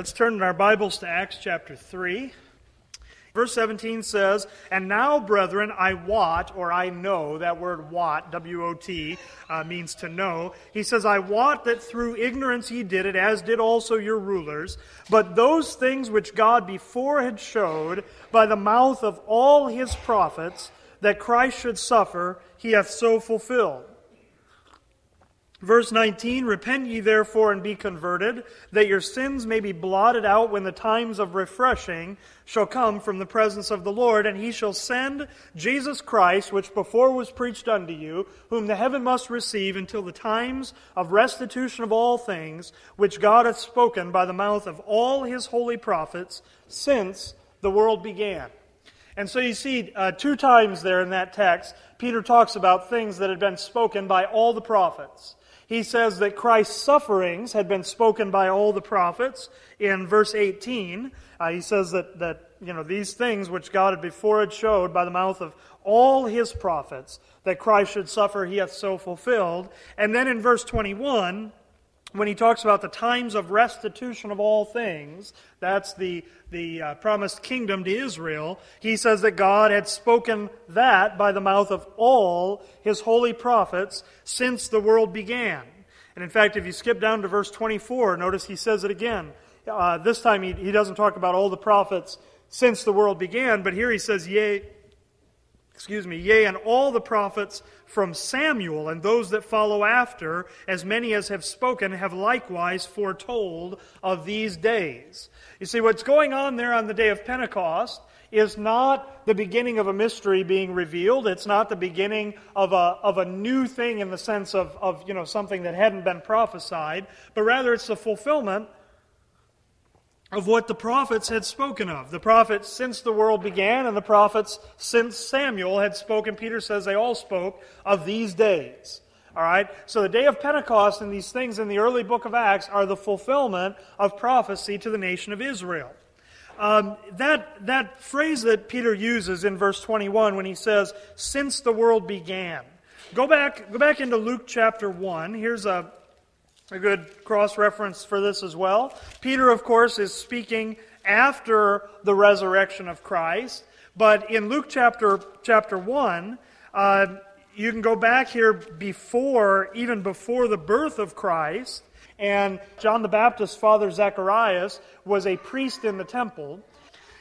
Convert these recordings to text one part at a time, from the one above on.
Let's turn in our Bibles to Acts chapter 3. Verse 17 says, And now, brethren, I wot, or I know, that word wot, W O T, uh, means to know. He says, I wot that through ignorance ye did it, as did also your rulers. But those things which God before had showed by the mouth of all his prophets, that Christ should suffer, he hath so fulfilled. Verse 19 Repent ye therefore and be converted, that your sins may be blotted out when the times of refreshing shall come from the presence of the Lord, and he shall send Jesus Christ, which before was preached unto you, whom the heaven must receive until the times of restitution of all things, which God hath spoken by the mouth of all his holy prophets since the world began. And so you see uh, two times there in that text, Peter talks about things that had been spoken by all the prophets he says that Christ's sufferings had been spoken by all the prophets. In verse 18, uh, he says that, that you know, these things which God had before had showed by the mouth of all his prophets, that Christ should suffer, he hath so fulfilled. And then in verse 21, when he talks about the times of restitution of all things, that's the, the uh, promised kingdom to Israel, he says that God had spoken that by the mouth of all his holy prophets since the world began. And in fact, if you skip down to verse 24, notice he says it again. Uh, this time he, he doesn't talk about all the prophets since the world began, but here he says, Yea, excuse me, yea, and all the prophets from Samuel and those that follow after, as many as have spoken, have likewise foretold of these days. You see, what's going on there on the day of Pentecost is not the beginning of a mystery being revealed. It's not the beginning of a, of a new thing in the sense of, of you know, something that hadn't been prophesied, but rather it's the fulfillment of what the prophets had spoken of. The prophets since the world began, and the prophets since Samuel had spoken. Peter says they all spoke of these days. All right? So the day of Pentecost and these things in the early book of Acts are the fulfillment of prophecy to the nation of Israel. Um, that, that phrase that Peter uses in verse 21 when he says, since the world began. Go back, go back into Luke chapter 1. Here's a, a good cross reference for this as well. Peter, of course, is speaking after the resurrection of Christ. But in Luke chapter, chapter 1, uh, you can go back here before, even before the birth of Christ. And John the Baptist's father, Zacharias, was a priest in the temple.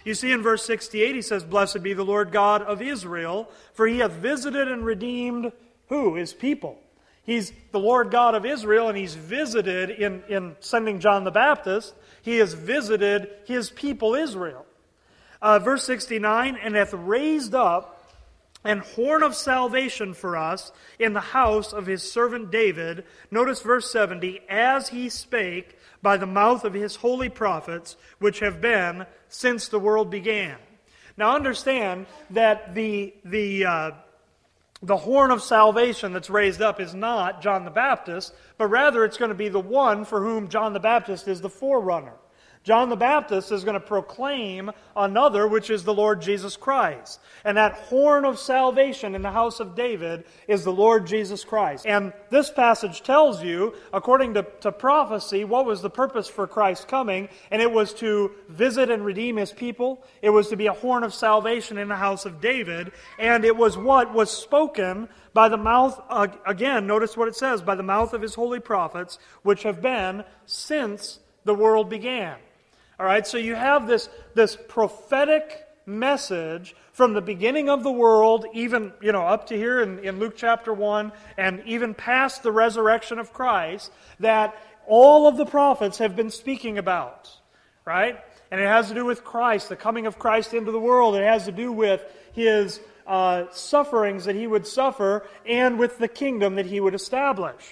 You see in verse 68, he says, Blessed be the Lord God of Israel, for he hath visited and redeemed who? His people. He's the Lord God of Israel, and He's visited in, in sending John the Baptist, He has visited His people Israel. Uh, verse 69 and hath raised up an horn of salvation for us in the house of his servant David. Notice verse 70 as he spake by the mouth of his holy prophets, which have been since the world began. Now understand that the, the, uh, the horn of salvation that's raised up is not John the Baptist, but rather it's going to be the one for whom John the Baptist is the forerunner. John the Baptist is going to proclaim another, which is the Lord Jesus Christ. And that horn of salvation in the house of David is the Lord Jesus Christ. And this passage tells you, according to, to prophecy, what was the purpose for Christ's coming. And it was to visit and redeem his people. It was to be a horn of salvation in the house of David. And it was what was spoken by the mouth, again, notice what it says, by the mouth of his holy prophets, which have been since the world began. All right, so you have this, this prophetic message from the beginning of the world, even, you know, up to here in, in Luke chapter 1, and even past the resurrection of Christ, that all of the prophets have been speaking about. Right? And it has to do with Christ, the coming of Christ into the world. It has to do with his uh, sufferings that he would suffer and with the kingdom that he would establish.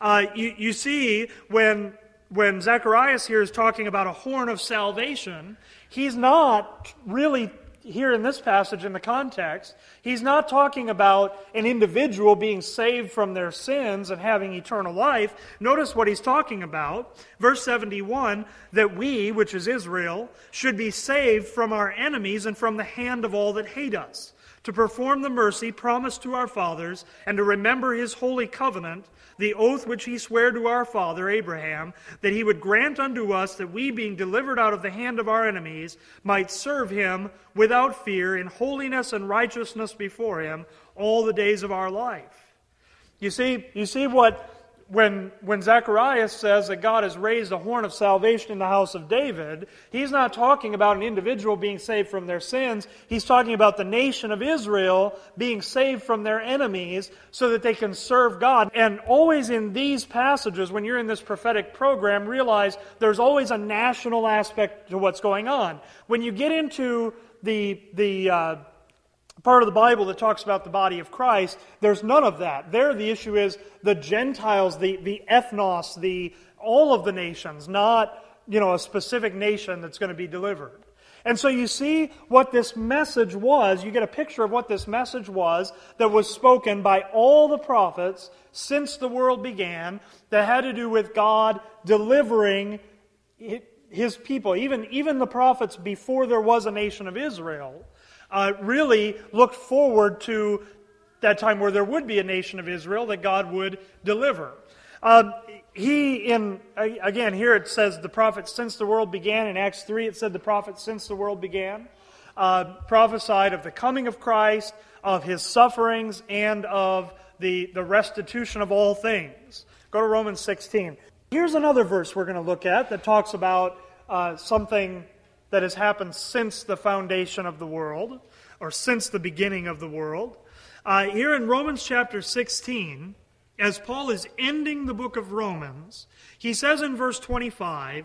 Uh, you, you see, when when Zacharias here is talking about a horn of salvation, he's not really here in this passage in the context, he's not talking about an individual being saved from their sins and having eternal life. Notice what he's talking about. Verse 71 that we, which is Israel, should be saved from our enemies and from the hand of all that hate us, to perform the mercy promised to our fathers, and to remember his holy covenant the oath which he sware to our father Abraham, that he would grant unto us that we, being delivered out of the hand of our enemies, might serve him without fear in holiness and righteousness before him all the days of our life. You see, you see what when, when Zacharias says that God has raised a horn of salvation in the house of David, he's not talking about an individual being saved from their sins. He's talking about the nation of Israel being saved from their enemies so that they can serve God. And always in these passages, when you're in this prophetic program, realize there's always a national aspect to what's going on. When you get into the, the, uh, part of the Bible that talks about the body of Christ, there's none of that. There, the issue is the Gentiles, the, the ethnos, the, all of the nations, not you know, a specific nation that's going to be delivered. And so you see what this message was. You get a picture of what this message was that was spoken by all the prophets since the world began that had to do with God delivering his people. Even, even the prophets before there was a nation of Israel uh, really looked forward to that time where there would be a nation of Israel that God would deliver. Uh, he, in, again, here it says the prophet since the world began. In Acts 3, it said the prophet since the world began. Uh, prophesied of the coming of Christ, of his sufferings, and of the, the restitution of all things. Go to Romans 16. Here's another verse we're going to look at that talks about uh, something that has happened since the foundation of the world, or since the beginning of the world. Uh, here in Romans chapter 16, as Paul is ending the book of Romans, he says in verse 25,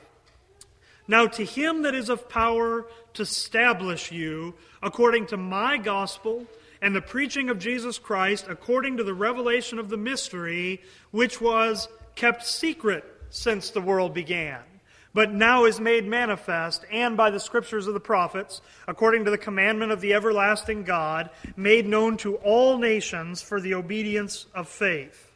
Now to him that is of power to establish you according to my gospel and the preaching of Jesus Christ according to the revelation of the mystery, which was kept secret since the world began but now is made manifest, and by the scriptures of the prophets, according to the commandment of the everlasting God, made known to all nations for the obedience of faith.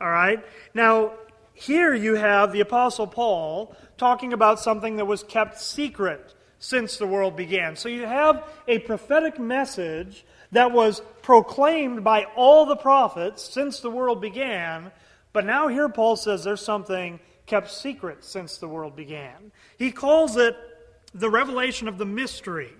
All right? Now, here you have the Apostle Paul talking about something that was kept secret since the world began. So you have a prophetic message that was proclaimed by all the prophets since the world began, but now here Paul says there's something kept secret since the world began. He calls it the revelation of the mystery.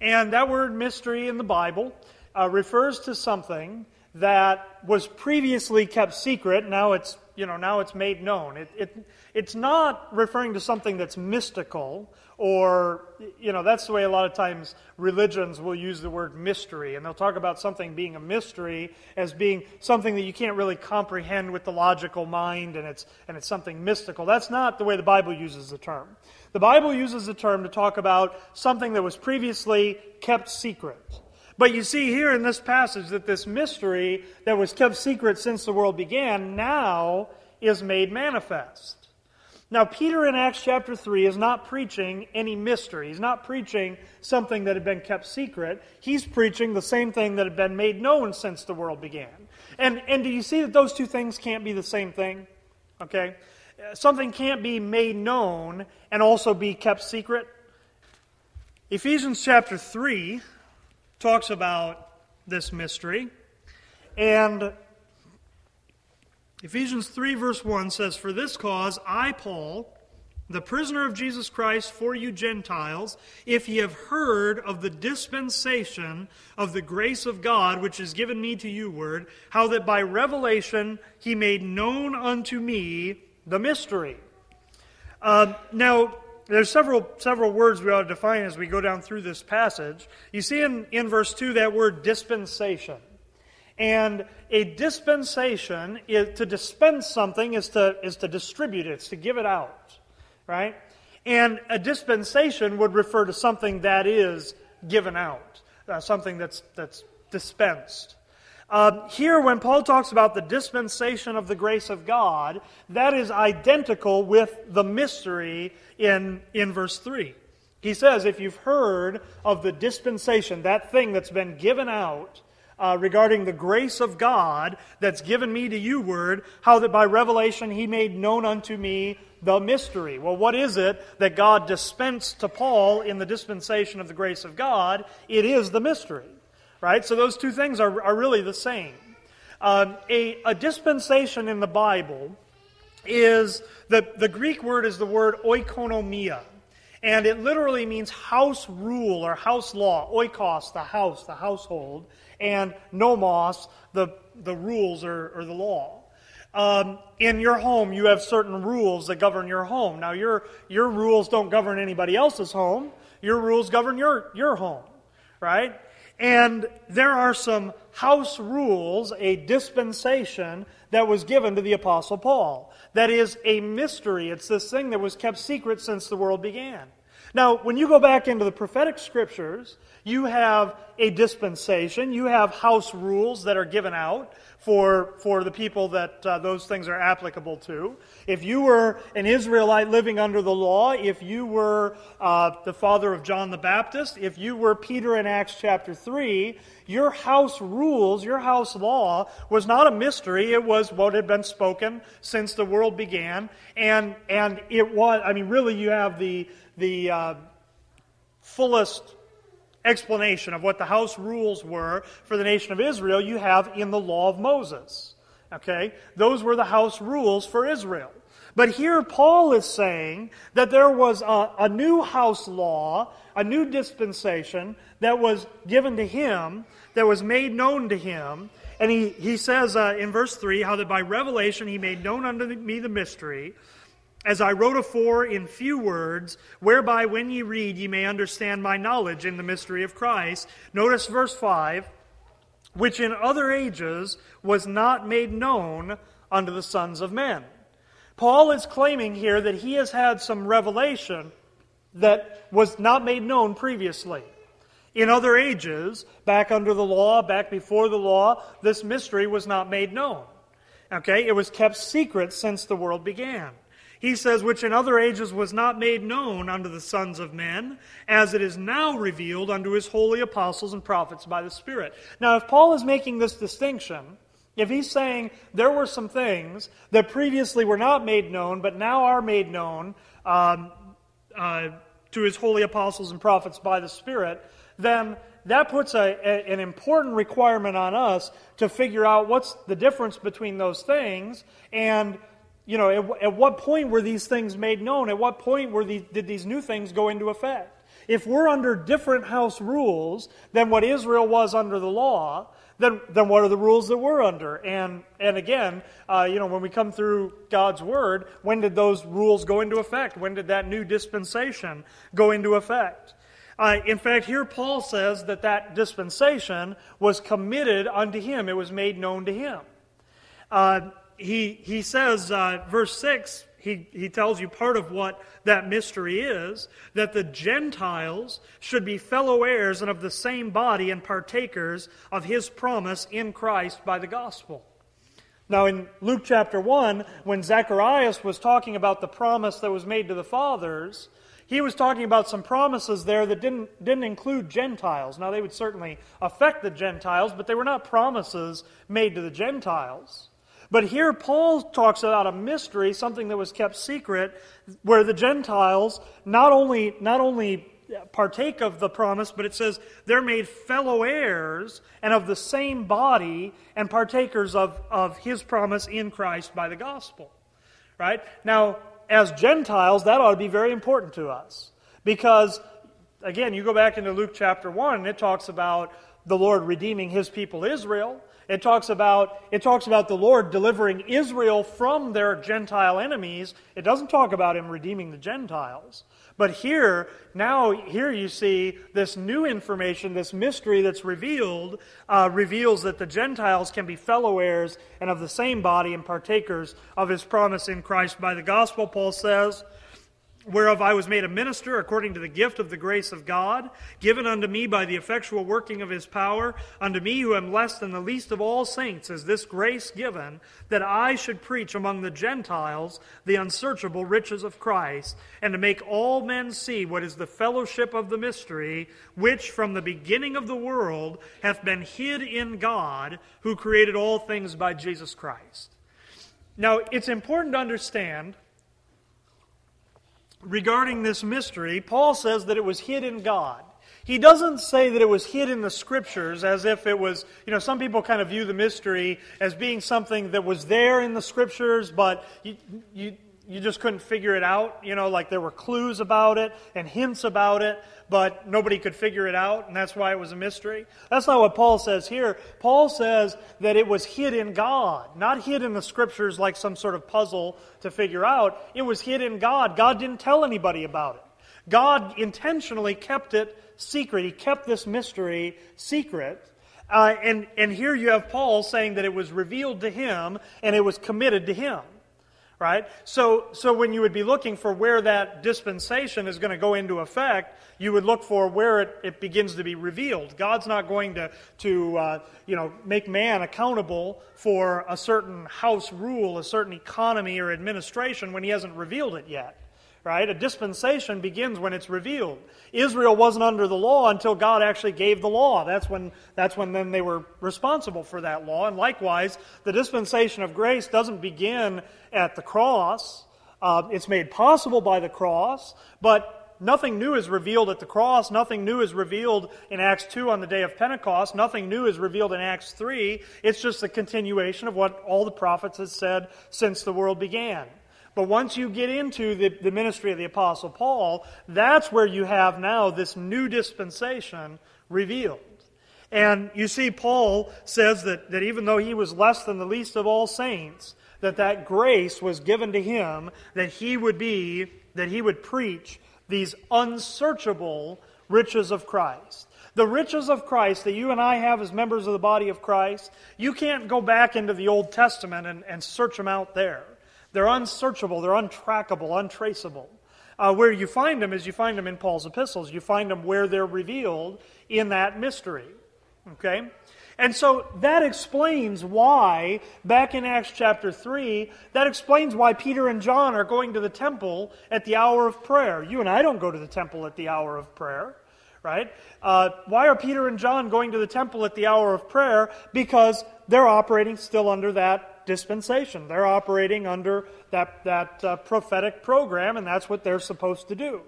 And that word mystery in the Bible uh, refers to something that was previously kept secret. Now it's, you know, now it's made known. It, it, it's not referring to something that's mystical or, you know, that's the way a lot of times religions will use the word mystery. And they'll talk about something being a mystery as being something that you can't really comprehend with the logical mind and it's, and it's something mystical. That's not the way the Bible uses the term. The Bible uses the term to talk about something that was previously kept secret. But you see here in this passage that this mystery that was kept secret since the world began now is made manifest. Now, Peter in Acts chapter 3 is not preaching any mystery. He's not preaching something that had been kept secret. He's preaching the same thing that had been made known since the world began. And, and do you see that those two things can't be the same thing? Okay? Something can't be made known and also be kept secret. Ephesians chapter 3 talks about this mystery. And Ephesians 3, verse 1 says, For this cause I, Paul, the prisoner of Jesus Christ for you Gentiles, if ye have heard of the dispensation of the grace of God which is given me to you, word, how that by revelation he made known unto me the mystery. Uh, now, there's several several words we ought to define as we go down through this passage. You see in, in verse 2 that word dispensation. And a dispensation is to dispense something is to, is to distribute it, it's to give it out, right? And a dispensation would refer to something that is given out, uh, something that's, that's dispensed. Uh, here, when Paul talks about the dispensation of the grace of God, that is identical with the mystery in, in verse 3. He says, if you've heard of the dispensation, that thing that's been given out uh, regarding the grace of God that's given me to you, word, how that by revelation he made known unto me the mystery. Well, what is it that God dispensed to Paul in the dispensation of the grace of God? It is the mystery, right? So those two things are, are really the same. Um, a, a dispensation in the Bible is the, the Greek word is the word oikonomia. And it literally means house rule or house law. Oikos, the house, the household. And nomos, the, the rules or, or the law. Um, in your home, you have certain rules that govern your home. Now, your, your rules don't govern anybody else's home. Your rules govern your, your home, right? And there are some house rules, a dispensation that was given to the Apostle Paul. That is a mystery. It's this thing that was kept secret since the world began. Now, when you go back into the prophetic scriptures, you have a dispensation, you have house rules that are given out for, for the people that uh, those things are applicable to. If you were an Israelite living under the law, if you were uh, the father of John the Baptist, if you were Peter in Acts chapter 3, your house rules, your house law was not a mystery. It was what had been spoken since the world began. And, and it was, I mean, really, you have the, the uh, fullest explanation of what the house rules were for the nation of Israel you have in the law of Moses. Okay? Those were the house rules for Israel. But here Paul is saying that there was a, a, new house law, a new dispensation that was given to him, that was made known to him. And he, he says uh, in verse 3 how that by revelation he made known unto me the mystery as I wrote afore in few words, whereby when ye read ye may understand my knowledge in the mystery of Christ. Notice verse 5 which in other ages was not made known unto the sons of men. Paul is claiming here that he has had some revelation that was not made known previously. In other ages, back under the law, back before the law, this mystery was not made known. Okay? It was kept secret since the world began. He says, which in other ages was not made known unto the sons of men, as it is now revealed unto his holy apostles and prophets by the Spirit. Now, if Paul is making this distinction, if he's saying there were some things that previously were not made known, but now are made known um, uh, to his holy apostles and prophets by the Spirit, then that puts a, a, an important requirement on us to figure out what's the difference between those things and you know, at, at, what point were these things made known? At what point were these, did these new things go into effect? If we're under different house rules than what Israel was under the law, then, then what are the rules that we're under? And, and again, uh, you know, when we come through God's Word, when did those rules go into effect? When did that new dispensation go into effect? Uh, in fact, here Paul says that that dispensation was committed unto him, it was made known to him. Uh, he, he says, uh, verse 6, he, he tells you part of what that mystery is that the Gentiles should be fellow heirs and of the same body and partakers of his promise in Christ by the gospel. Now, in Luke chapter 1, when Zacharias was talking about the promise that was made to the fathers, he was talking about some promises there that didn't, didn't include Gentiles. Now, they would certainly affect the Gentiles, but they were not promises made to the Gentiles. But here Paul talks about a mystery, something that was kept secret, where the Gentiles not only, not only partake of the promise, but it says they're made fellow heirs and of the same body and partakers of, of his promise in Christ by the gospel. Right? Now, as Gentiles, that ought to be very important to us. Because, again, you go back into Luke chapter 1, and it talks about the Lord redeeming his people Israel. It talks about it talks about the Lord delivering Israel from their Gentile enemies. It doesn't talk about him redeeming the Gentiles. But here, now here you see this new information, this mystery that's revealed, uh, reveals that the Gentiles can be fellow heirs and of the same body and partakers of his promise in Christ by the gospel, Paul says. Whereof I was made a minister according to the gift of the grace of God, given unto me by the effectual working of his power, unto me who am less than the least of all saints, is this grace given, that I should preach among the Gentiles the unsearchable riches of Christ, and to make all men see what is the fellowship of the mystery, which from the beginning of the world hath been hid in God, who created all things by Jesus Christ. Now, it's important to understand regarding this mystery, Paul says that it was hid in God. He doesn't say that it was hid in the scriptures as if it was, you know, some people kind of view the mystery as being something that was there in the scriptures, but you, you, you just couldn't figure it out. You know, like there were clues about it and hints about it, but nobody could figure it out, and that's why it was a mystery. That's not what Paul says here. Paul says that it was hid in God, not hid in the scriptures like some sort of puzzle to figure out. It was hid in God. God didn't tell anybody about it. God intentionally kept it secret. He kept this mystery secret. Uh, and, and here you have Paul saying that it was revealed to him and it was committed to him right? So, so when you would be looking for where that dispensation is going to go into effect, you would look for where it, it begins to be revealed. God's not going to, to uh, you know, make man accountable for a certain house rule, a certain economy or administration when he hasn't revealed it yet right? A dispensation begins when it's revealed. Israel wasn't under the law until God actually gave the law. That's when, that's when then they were responsible for that law. And likewise, the dispensation of grace doesn't begin at the cross. Uh, it's made possible by the cross, but nothing new is revealed at the cross. Nothing new is revealed in Acts 2 on the day of Pentecost. Nothing new is revealed in Acts 3. It's just a continuation of what all the prophets had said since the world began. But once you get into the, the ministry of the Apostle Paul, that's where you have now this new dispensation revealed. And you see, Paul says that, that even though he was less than the least of all saints, that that grace was given to him that he would be, that he would preach these unsearchable riches of Christ. The riches of Christ that you and I have as members of the body of Christ, you can't go back into the Old Testament and, and search them out there. They're unsearchable, they're untrackable, untraceable. Uh, where you find them is you find them in Paul's epistles. You find them where they're revealed in that mystery. Okay? And so that explains why, back in Acts chapter 3, that explains why Peter and John are going to the temple at the hour of prayer. You and I don't go to the temple at the hour of prayer, right? Uh, why are Peter and John going to the temple at the hour of prayer? Because they're operating still under that dispensation. They're operating under that, that uh, prophetic program, and that's what they're supposed to do.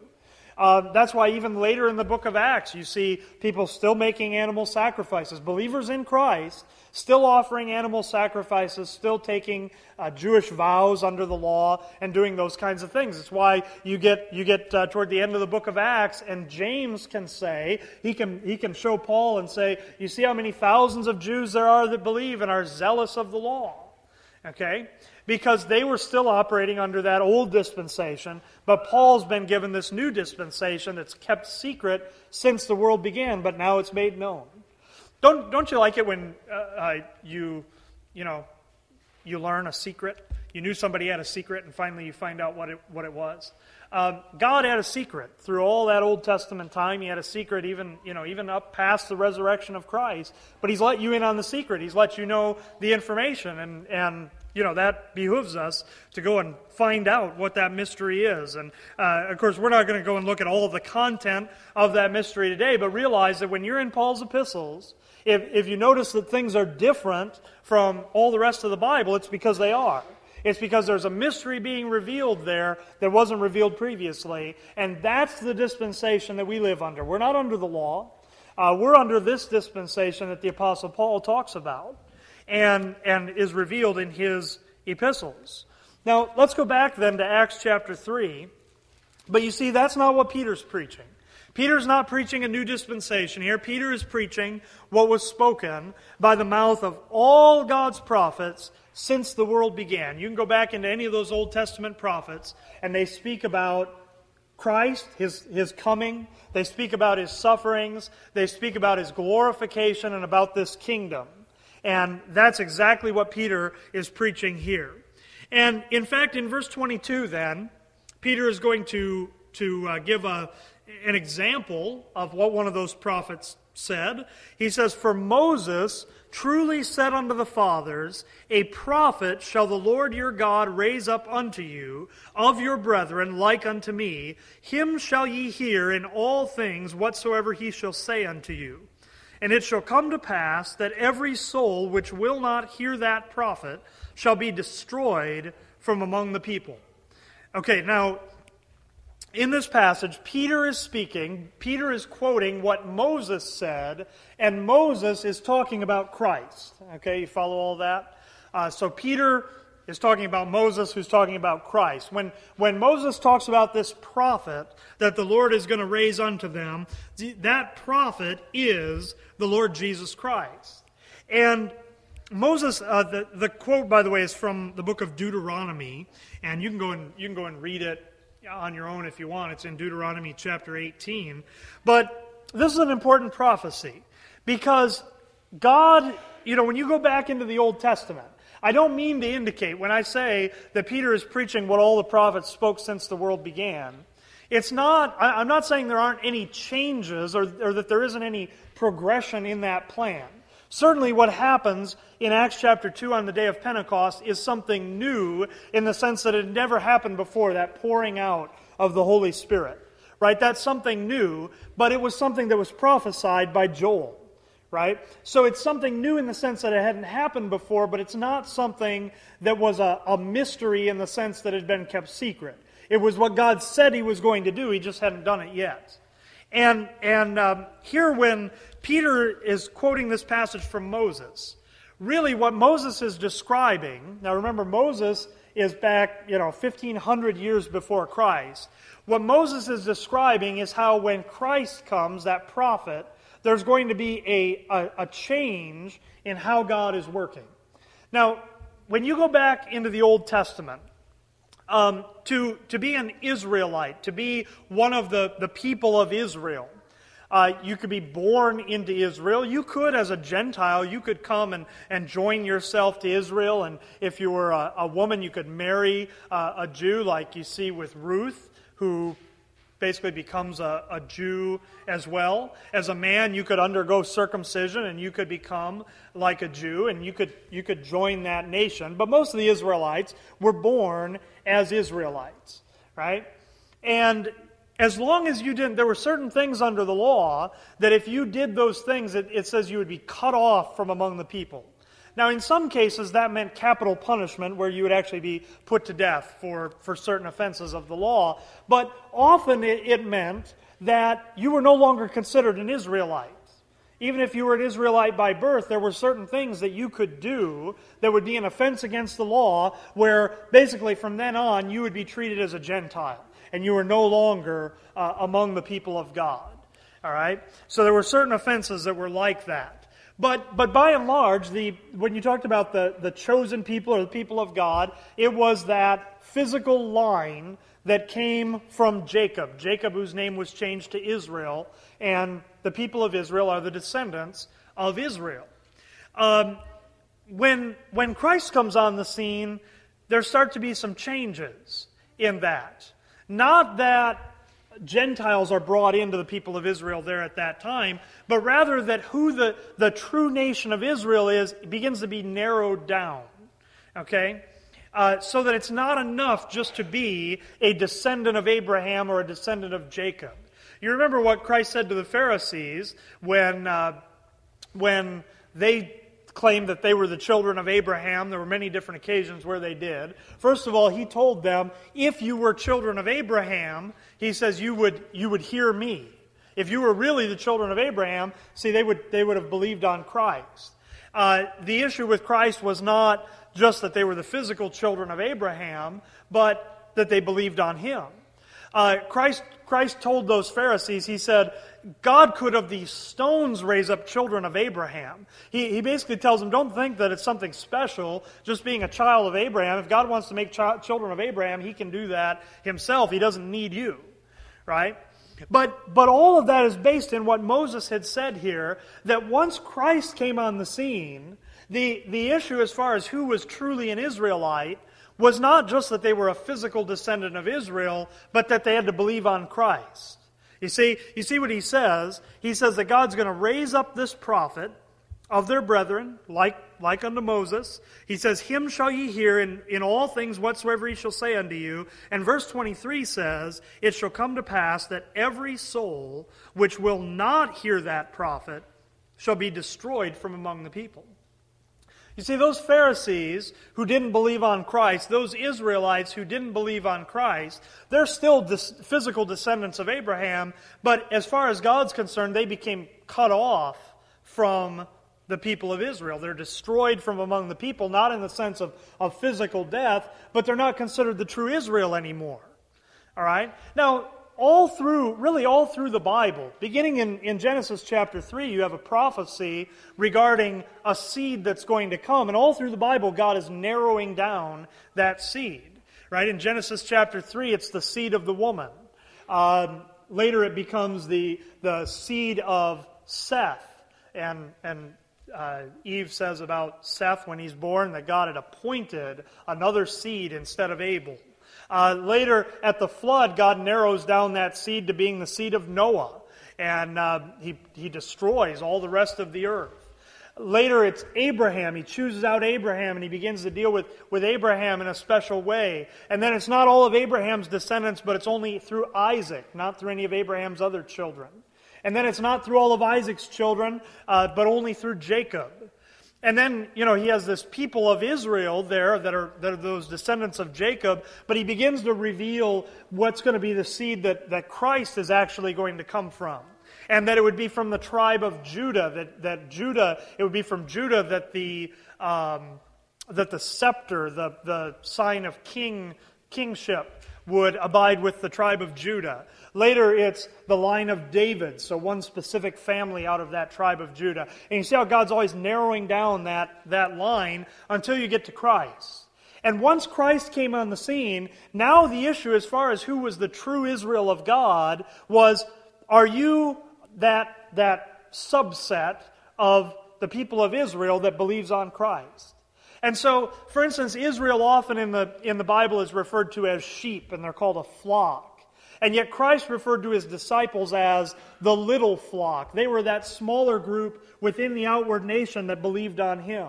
Uh, that's why even later in the book of Acts, you see people still making animal sacrifices. Believers in Christ still offering animal sacrifices, still taking uh, Jewish vows under the law, and doing those kinds of things. It's why you get you get uh, toward the end of the book of Acts, and James can say he can he can show Paul and say, "You see how many thousands of Jews there are that believe and are zealous of the law." Okay? Because they were still operating under that old dispensation, but Paul's been given this new dispensation that's kept secret since the world began, but now it's made known. Don't, don't you like it when uh, uh, you, you know, you learn a secret? You knew somebody had a secret, and finally you find out what it, what it was. Um, God had a secret through all that Old Testament time. He had a secret even, you know, even up past the resurrection of Christ. But He's let you in on the secret. He's let you know the information, and and you know that behooves us to go and find out what that mystery is. And uh, of course, we're not going to go and look at all of the content of that mystery today, but realize that when you're in Paul's epistles, if if you notice that things are different from all the rest of the Bible, it's because they are. It's because there's a mystery being revealed there that wasn't revealed previously. And that's the dispensation that we live under. We're not under the law. Uh, we're under this dispensation that the Apostle Paul talks about and, and is revealed in his epistles. Now, let's go back then to Acts chapter 3. But you see, that's not what Peter's preaching. Peter's not preaching a new dispensation here. Peter is preaching what was spoken by the mouth of all God's prophets since the world began. You can go back into any of those Old Testament prophets, and they speak about Christ, his, his coming. They speak about his sufferings. They speak about his glorification and about this kingdom. And that's exactly what Peter is preaching here. And in fact, in verse 22, then, Peter is going to, to uh, give a, an example of what one of those prophets said. He says, For Moses truly said unto the fathers, A prophet shall the Lord your God raise up unto you of your brethren like unto me. Him shall ye hear in all things whatsoever he shall say unto you. And it shall come to pass that every soul which will not hear that prophet shall be destroyed from among the people. Okay, now in this passage, Peter is speaking, Peter is quoting what Moses said, and Moses is talking about Christ. Okay, you follow all that? Uh, so Peter is talking about Moses, who's talking about Christ. When, when Moses talks about this prophet that the Lord is going to raise unto them, that prophet is the Lord Jesus Christ. And Moses, uh, the, the quote, by the way, is from the book of Deuteronomy, and you can go and, you can go and read it on your own if you want. It's in Deuteronomy chapter 18. But this is an important prophecy because God, you know, when you go back into the Old Testament, I don't mean to indicate when I say that Peter is preaching what all the prophets spoke since the world began. It's not, I'm not saying there aren't any changes or, or that there isn't any progression in that plan. Certainly, what happens in Acts chapter 2 on the day of Pentecost is something new in the sense that it never happened before, that pouring out of the Holy Spirit. Right? That's something new, but it was something that was prophesied by Joel. Right? So it's something new in the sense that it hadn't happened before, but it's not something that was a, a mystery in the sense that it had been kept secret. It was what God said He was going to do, He just hadn't done it yet. And, and um, here, when Peter is quoting this passage from Moses, really what Moses is describing, now remember, Moses is back, you know, 1500 years before Christ. What Moses is describing is how when Christ comes, that prophet, there's going to be a, a, a change in how God is working. Now, when you go back into the Old Testament, um, to, to be an Israelite, to be one of the, the people of Israel. Uh, you could be born into Israel. You could, as a Gentile, you could come and, and join yourself to Israel. And if you were a, a woman, you could marry uh, a Jew, like you see with Ruth, who basically becomes a, a Jew as well. As a man, you could undergo circumcision and you could become like a Jew and you could, you could join that nation. But most of the Israelites were born as Israelites, right? And as long as you didn't, there were certain things under the law that if you did those things, it, it says you would be cut off from among the people. Now, in some cases, that meant capital punishment where you would actually be put to death for, for certain offenses of the law. But often it, it meant that you were no longer considered an Israelite. Even if you were an Israelite by birth, there were certain things that you could do that would be an offense against the law, where basically from then on you would be treated as a Gentile and you were no longer uh, among the people of God. All right? So there were certain offenses that were like that. But, but by and large, the, when you talked about the, the chosen people or the people of God, it was that physical line that came from Jacob. Jacob, whose name was changed to Israel, and the people of Israel are the descendants of Israel. Um, when, when Christ comes on the scene, there start to be some changes in that. Not that Gentiles are brought into the people of Israel there at that time, but rather that who the, the true nation of Israel is begins to be narrowed down. Okay? Uh, so that it's not enough just to be a descendant of Abraham or a descendant of Jacob. You remember what Christ said to the Pharisees when, uh, when they claimed that they were the children of Abraham. There were many different occasions where they did. First of all, he told them, if you were children of Abraham, he says, you would, you would hear me. If you were really the children of Abraham, see, they would, they would have believed on Christ. Uh, the issue with Christ was not just that they were the physical children of Abraham, but that they believed on him. Uh, Christ, Christ told those Pharisees, he said, God could of these stones raise up children of Abraham. He, he basically tells them, don't think that it's something special just being a child of Abraham. If God wants to make children of Abraham, he can do that himself. He doesn't need you, right? But, but all of that is based in what Moses had said here that once Christ came on the scene, the, the issue as far as who was truly an Israelite was not just that they were a physical descendant of Israel, but that they had to believe on Christ. You see, you see what he says? He says that God's going to raise up this prophet of their brethren, like, like unto Moses. He says, Him shall ye hear in, in all things whatsoever he shall say unto you. And verse 23 says, It shall come to pass that every soul which will not hear that prophet shall be destroyed from among the people. You see, those Pharisees who didn't believe on Christ, those Israelites who didn't believe on Christ, they're still dis- physical descendants of Abraham, but as far as God's concerned, they became cut off from the people of Israel. They're destroyed from among the people, not in the sense of, of physical death, but they're not considered the true Israel anymore. All right? Now, all through, really all through the Bible, beginning in, in Genesis chapter 3, you have a prophecy regarding a seed that's going to come. And all through the Bible, God is narrowing down that seed. Right? In Genesis chapter 3, it's the seed of the woman. Um, later, it becomes the, the seed of Seth. And, and uh, Eve says about Seth when he's born that God had appointed another seed instead of Abel. Uh, later, at the flood, God narrows down that seed to being the seed of Noah, and uh, he, he destroys all the rest of the earth. Later, it's Abraham. He chooses out Abraham and he begins to deal with, with Abraham in a special way. And then it's not all of Abraham's descendants, but it's only through Isaac, not through any of Abraham's other children. And then it's not through all of Isaac's children, uh, but only through Jacob. And then, you know, he has this people of Israel there that are, that are those descendants of Jacob, but he begins to reveal what's going to be the seed that, that Christ is actually going to come from. And that it would be from the tribe of Judah, that, that Judah, it would be from Judah that the, um, that the scepter, the, the sign of king, kingship, would abide with the tribe of Judah. Later, it's the line of David, so one specific family out of that tribe of Judah. And you see how God's always narrowing down that, that line until you get to Christ. And once Christ came on the scene, now the issue, as far as who was the true Israel of God, was are you that, that subset of the people of Israel that believes on Christ? And so, for instance, Israel often in the, in the Bible is referred to as sheep, and they're called a flock. And yet Christ referred to his disciples as the little flock. They were that smaller group within the outward nation that believed on him.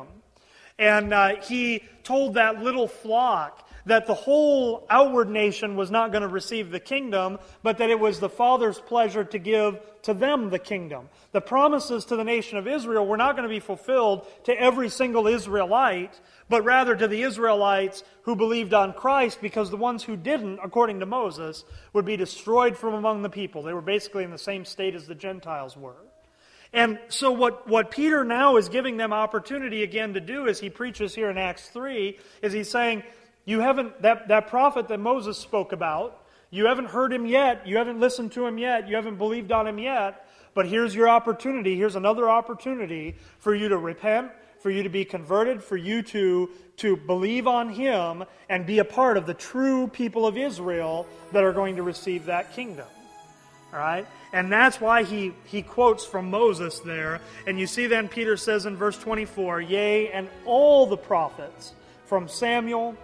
And uh, he told that little flock that the whole outward nation was not going to receive the kingdom, but that it was the Father's pleasure to give to them the kingdom. The promises to the nation of Israel were not going to be fulfilled to every single Israelite, but rather to the Israelites who believed on Christ, because the ones who didn't, according to Moses, would be destroyed from among the people. They were basically in the same state as the Gentiles were. And so, what, what Peter now is giving them opportunity again to do as he preaches here in Acts 3 is he's saying, You haven't, that, that prophet that Moses spoke about, you haven't heard him yet, you haven't listened to him yet, you haven't believed on him yet, but here's your opportunity. Here's another opportunity for you to repent, for you to be converted, for you to, to believe on him and be a part of the true people of Israel that are going to receive that kingdom. All right? And that's why he, he quotes from Moses there. And you see then Peter says in verse 24, Yea, and all the prophets, from Samuel,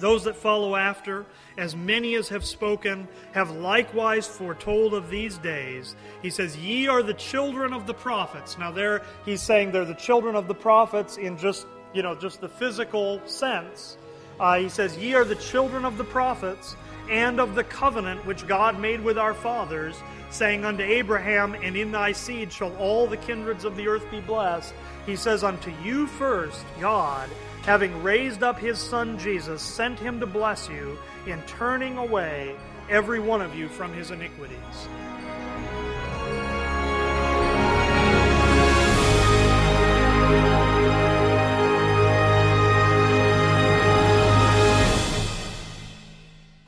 those that follow after, as many as have spoken, have likewise foretold of these days. He says, Ye are the children of the prophets. Now there he's saying they're the children of the prophets in just, you know, just the physical sense. Uh, he says, Ye are the children of the prophets and of the covenant which God made with our fathers, saying unto Abraham, And in thy seed shall all the kindreds of the earth be blessed. He says, Unto you first, God, having raised up his Son Jesus, sent him to bless you in turning away every one of you from his iniquities.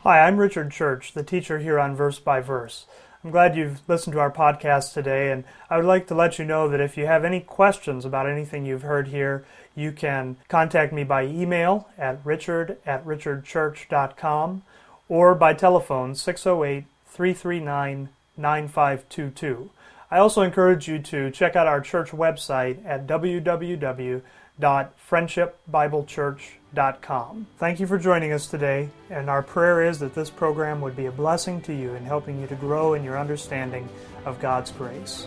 Hi, I'm Richard Church, the teacher here on Verse by Verse. I'm glad you've listened to our podcast today, and I would like to let you know that if you have any questions about anything you've heard here, you can contact me by email at richard at richardchurch.com or by telephone 608 339 9522. I also encourage you to check out our church website at www.friendshipbiblechurch.com com. Thank you for joining us today, and our prayer is that this program would be a blessing to you in helping you to grow in your understanding of God's grace.